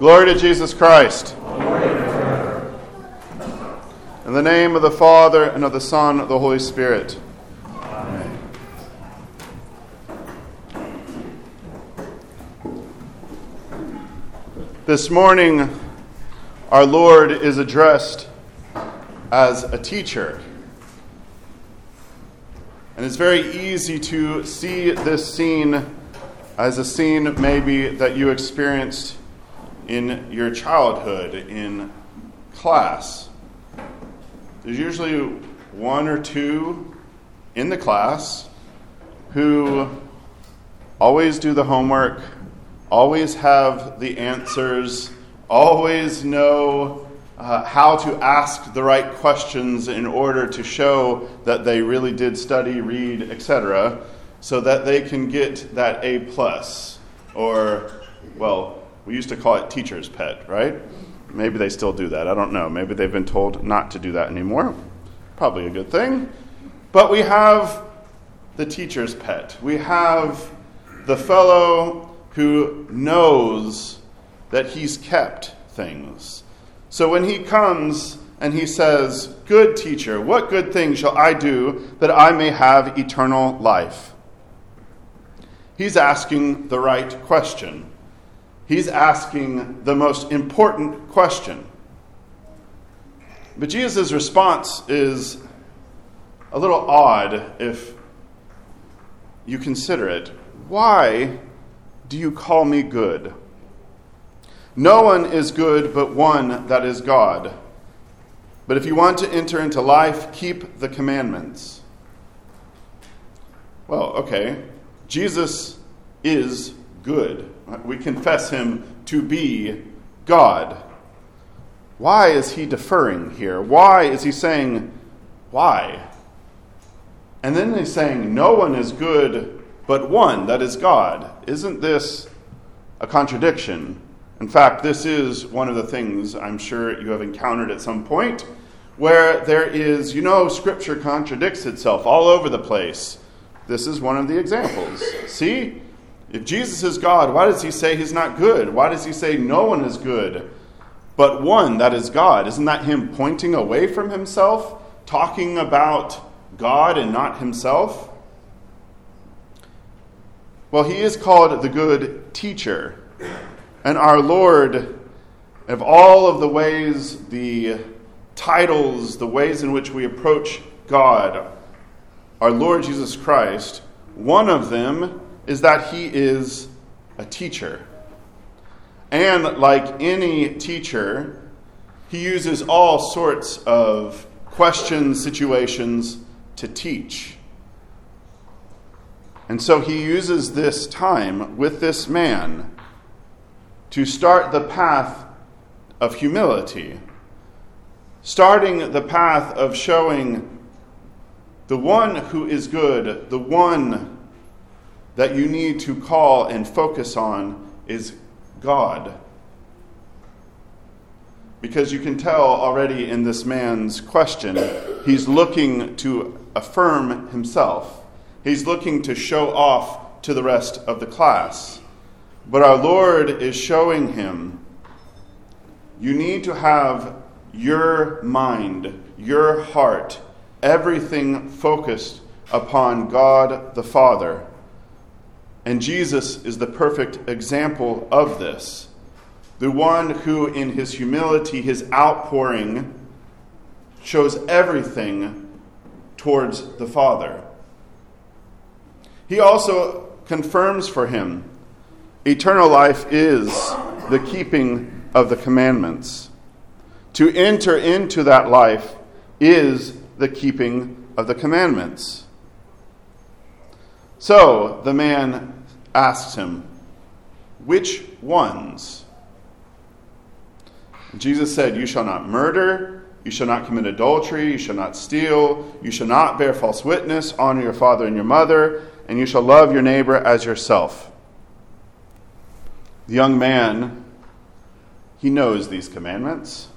Glory to Jesus Christ. In the name of the Father, and of the Son, and of the Holy Spirit. Amen. This morning, our Lord is addressed as a teacher. And it's very easy to see this scene as a scene maybe that you experienced in your childhood in class. There's usually one or two in the class who always do the homework, always have the answers, always know uh, how to ask the right questions in order to show that they really did study, read, etc., so that they can get that A plus, or well, we used to call it teacher's pet, right? Maybe they still do that. I don't know. Maybe they've been told not to do that anymore. Probably a good thing. But we have the teacher's pet. We have the fellow who knows that he's kept things. So when he comes and he says, Good teacher, what good thing shall I do that I may have eternal life? He's asking the right question. He's asking the most important question. But Jesus' response is a little odd if you consider it. Why do you call me good? No one is good but one that is God. But if you want to enter into life, keep the commandments. Well, okay. Jesus is good. We confess him to be God. Why is he deferring here? Why is he saying, why? And then he's saying, no one is good but one, that is God. Isn't this a contradiction? In fact, this is one of the things I'm sure you have encountered at some point where there is, you know, Scripture contradicts itself all over the place. This is one of the examples. See? If Jesus is God, why does he say he's not good? Why does he say no one is good but one that is God? Isn't that him pointing away from himself, talking about God and not himself? Well, he is called the good teacher. And our Lord, of all of the ways, the titles, the ways in which we approach God, our Lord Jesus Christ, one of them is that he is a teacher. And like any teacher, he uses all sorts of questions, situations to teach. And so he uses this time with this man to start the path of humility, starting the path of showing the one who is good, the one that you need to call and focus on is God. Because you can tell already in this man's question, he's looking to affirm himself. He's looking to show off to the rest of the class. But our Lord is showing him you need to have your mind, your heart, everything focused upon God the Father and Jesus is the perfect example of this. The one who, in his humility, his outpouring, shows everything towards the Father. He also confirms for him eternal life is the keeping of the commandments. To enter into that life is the keeping of the commandments. So the man asks him, Which ones? Jesus said, You shall not murder, you shall not commit adultery, you shall not steal, you shall not bear false witness, honor your father and your mother, and you shall love your neighbor as yourself. The young man, he knows these commandments.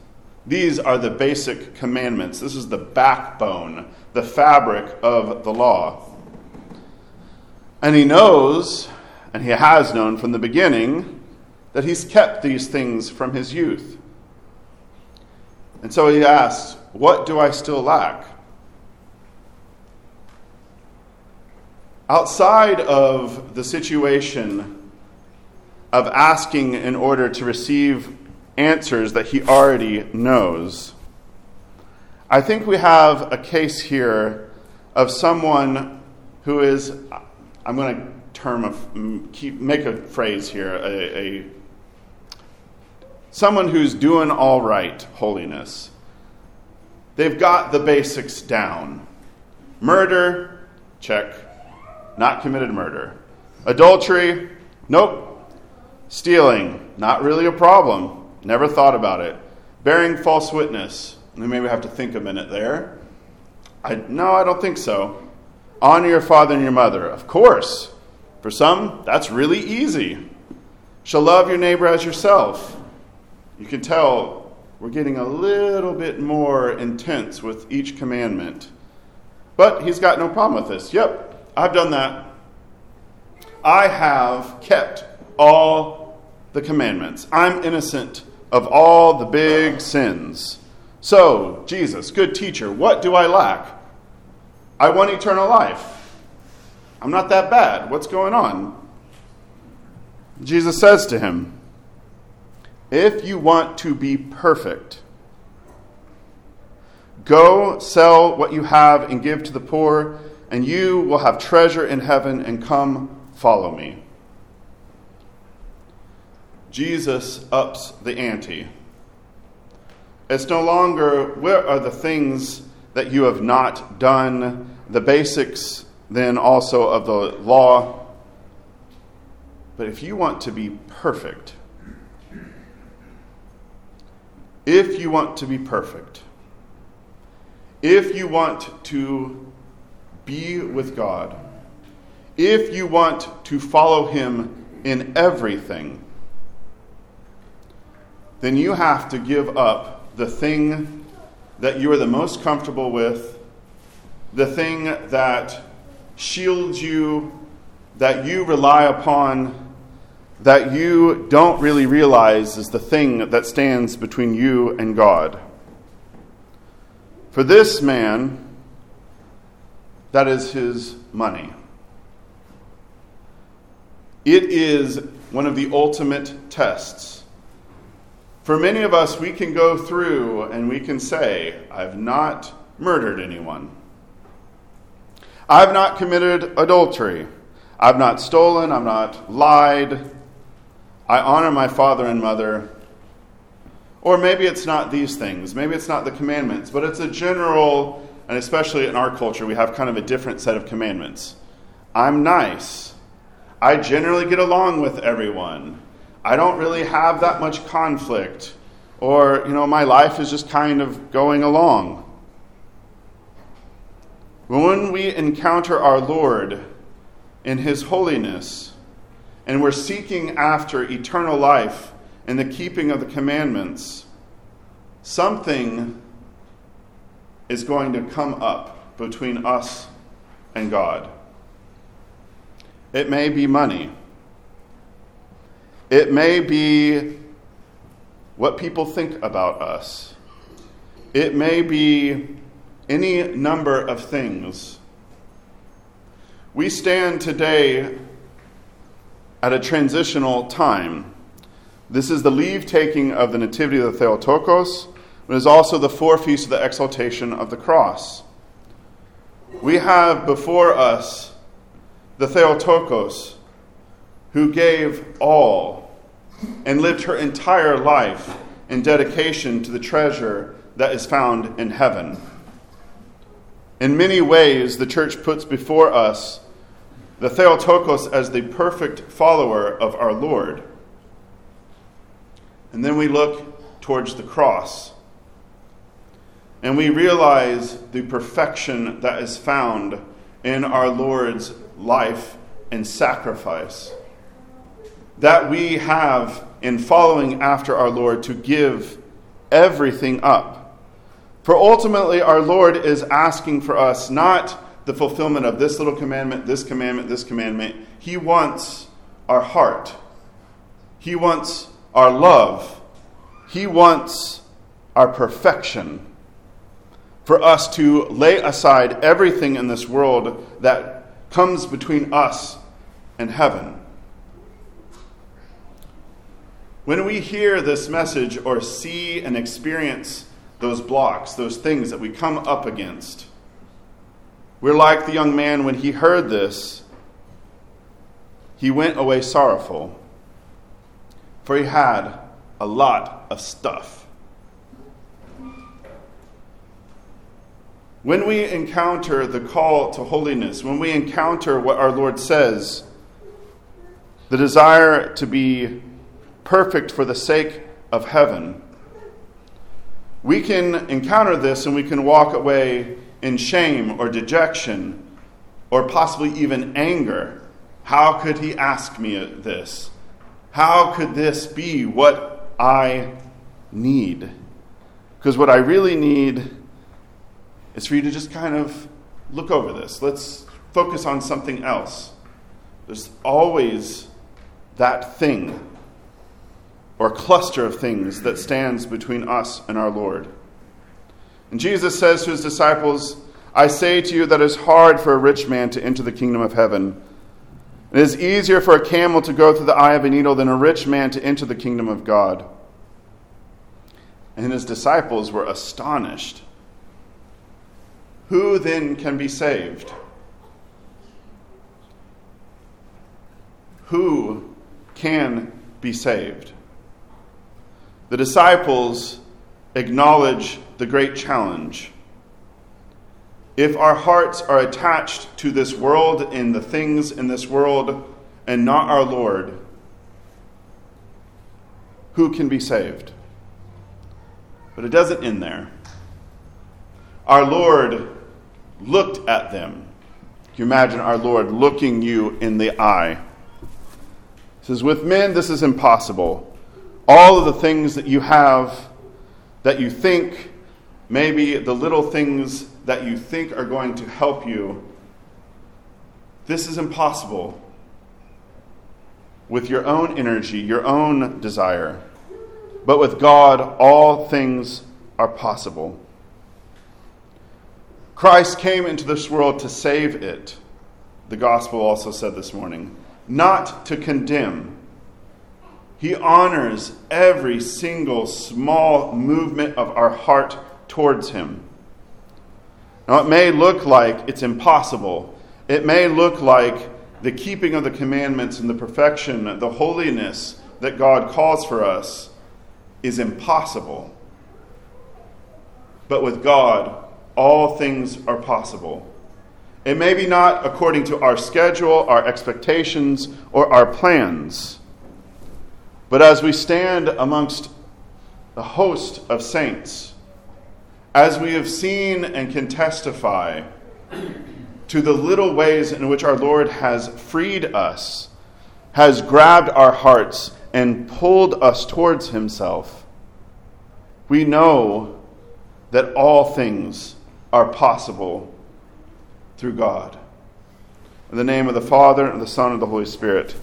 These are the basic commandments. This is the backbone, the fabric of the law. And he knows and he has known from the beginning that he's kept these things from his youth. And so he asks, What do I still lack? Outside of the situation of asking in order to receive answers that he already knows, I think we have a case here of someone who is, I'm going to term of, keep, make a phrase here, a, a someone who's doing all right holiness. They've got the basics down. Murder, check. Not committed murder. Adultery, nope. Stealing, not really a problem. Never thought about it. Bearing false witness, we maybe have to think a minute there. I, no, I don't think so. Honor your father and your mother, of course. For some, that's really easy. Shall love your neighbor as yourself. You can tell we're getting a little bit more intense with each commandment. But he's got no problem with this. Yep, I've done that. I have kept all the commandments. I'm innocent of all the big sins. So, Jesus, good teacher, what do I lack? I want eternal life. I'm not that bad. What's going on? Jesus says to him, if you want to be perfect, go sell what you have and give to the poor, and you will have treasure in heaven, and come follow me. Jesus ups the ante. It's no longer, where are the things that you have not done, the basics then also of the law. But if you want to be perfect, if you want to be perfect, if you want to be with God, if you want to follow Him in everything, then you have to give up the thing that you are the most comfortable with, the thing that shields you, that you rely upon that you don't really realize is the thing that stands between you and God. For this man, that is his money. It is one of the ultimate tests. For many of us, we can go through and we can say, I've not murdered anyone. I've not committed adultery. I've not stolen. I've not lied. I honor my father and mother. Or maybe it's not these things. Maybe it's not the commandments, but it's a general, and especially in our culture, we have kind of a different set of commandments. I'm nice. I generally get along with everyone. I don't really have that much conflict. Or, you know, my life is just kind of going along. When we encounter our Lord in His holiness, and we're seeking after eternal life and the keeping of the commandments, something is going to come up between us and God. It may be money. It may be what people think about us. It may be any number of things. We stand today at a transitional time. This is the leave taking of the Nativity of the Theotokos, but is also the forefeast of the exaltation of the cross. We have before us the Theotokos, who gave all and lived her entire life in dedication to the treasure that is found in heaven. In many ways, the church puts before us the Theotokos as the perfect follower of our Lord. And then we look towards the cross. And we realize the perfection that is found in our Lord's life and sacrifice. That we have in following after our Lord to give everything up. For ultimately, our Lord is asking for us not the fulfillment of this little commandment, this commandment, this commandment. He wants our heart. He wants our love. He wants our perfection. For us to lay aside everything in this world that comes between us and heaven. When we hear this message or see and experience those blocks, those things that we come up against, we're like the young man when he heard this, he went away sorrowful, for he had a lot of stuff. When we encounter the call to holiness, when we encounter what our Lord says, the desire to be perfect for the sake of heaven, we can encounter this and we can walk away in shame or dejection or possibly even anger. How could he ask me this? How could this be what I need? Because what I really need is for you to just kind of look over this. Let's focus on something else. There's always that thing or cluster of things that stands between us and our Lord. And Jesus says to his disciples, I say to you that it is hard for a rich man to enter the kingdom of heaven. It is easier for a camel to go through the eye of a needle than a rich man to enter the kingdom of God. And his disciples were astonished. Who then can be saved? Who can be saved? The disciples acknowledge the great challenge. If our hearts are attached to this world and the things in this world and not our Lord, who can be saved? But it doesn't end there. Our Lord looked at them. You imagine our Lord looking you in the eye? He says, With men, this is impossible all of the things that you have that you think, maybe the little things that you think are going to help you, this is impossible with your own energy, your own desire. But with God, all things are possible. Christ came into this world to save it, the gospel also said this morning, not to condemn he honors every single small movement of our heart towards Him. Now, it may look like it's impossible. It may look like the keeping of the commandments and the perfection, the holiness that God calls for us is impossible. But with God, all things are possible. It may be not according to our schedule, our expectations, or our plans. But as we stand amongst the host of saints, as we have seen and can testify to the little ways in which our Lord has freed us, has grabbed our hearts, and pulled us towards Himself, we know that all things are possible through God. In the name of the Father, and the Son, and the Holy Spirit.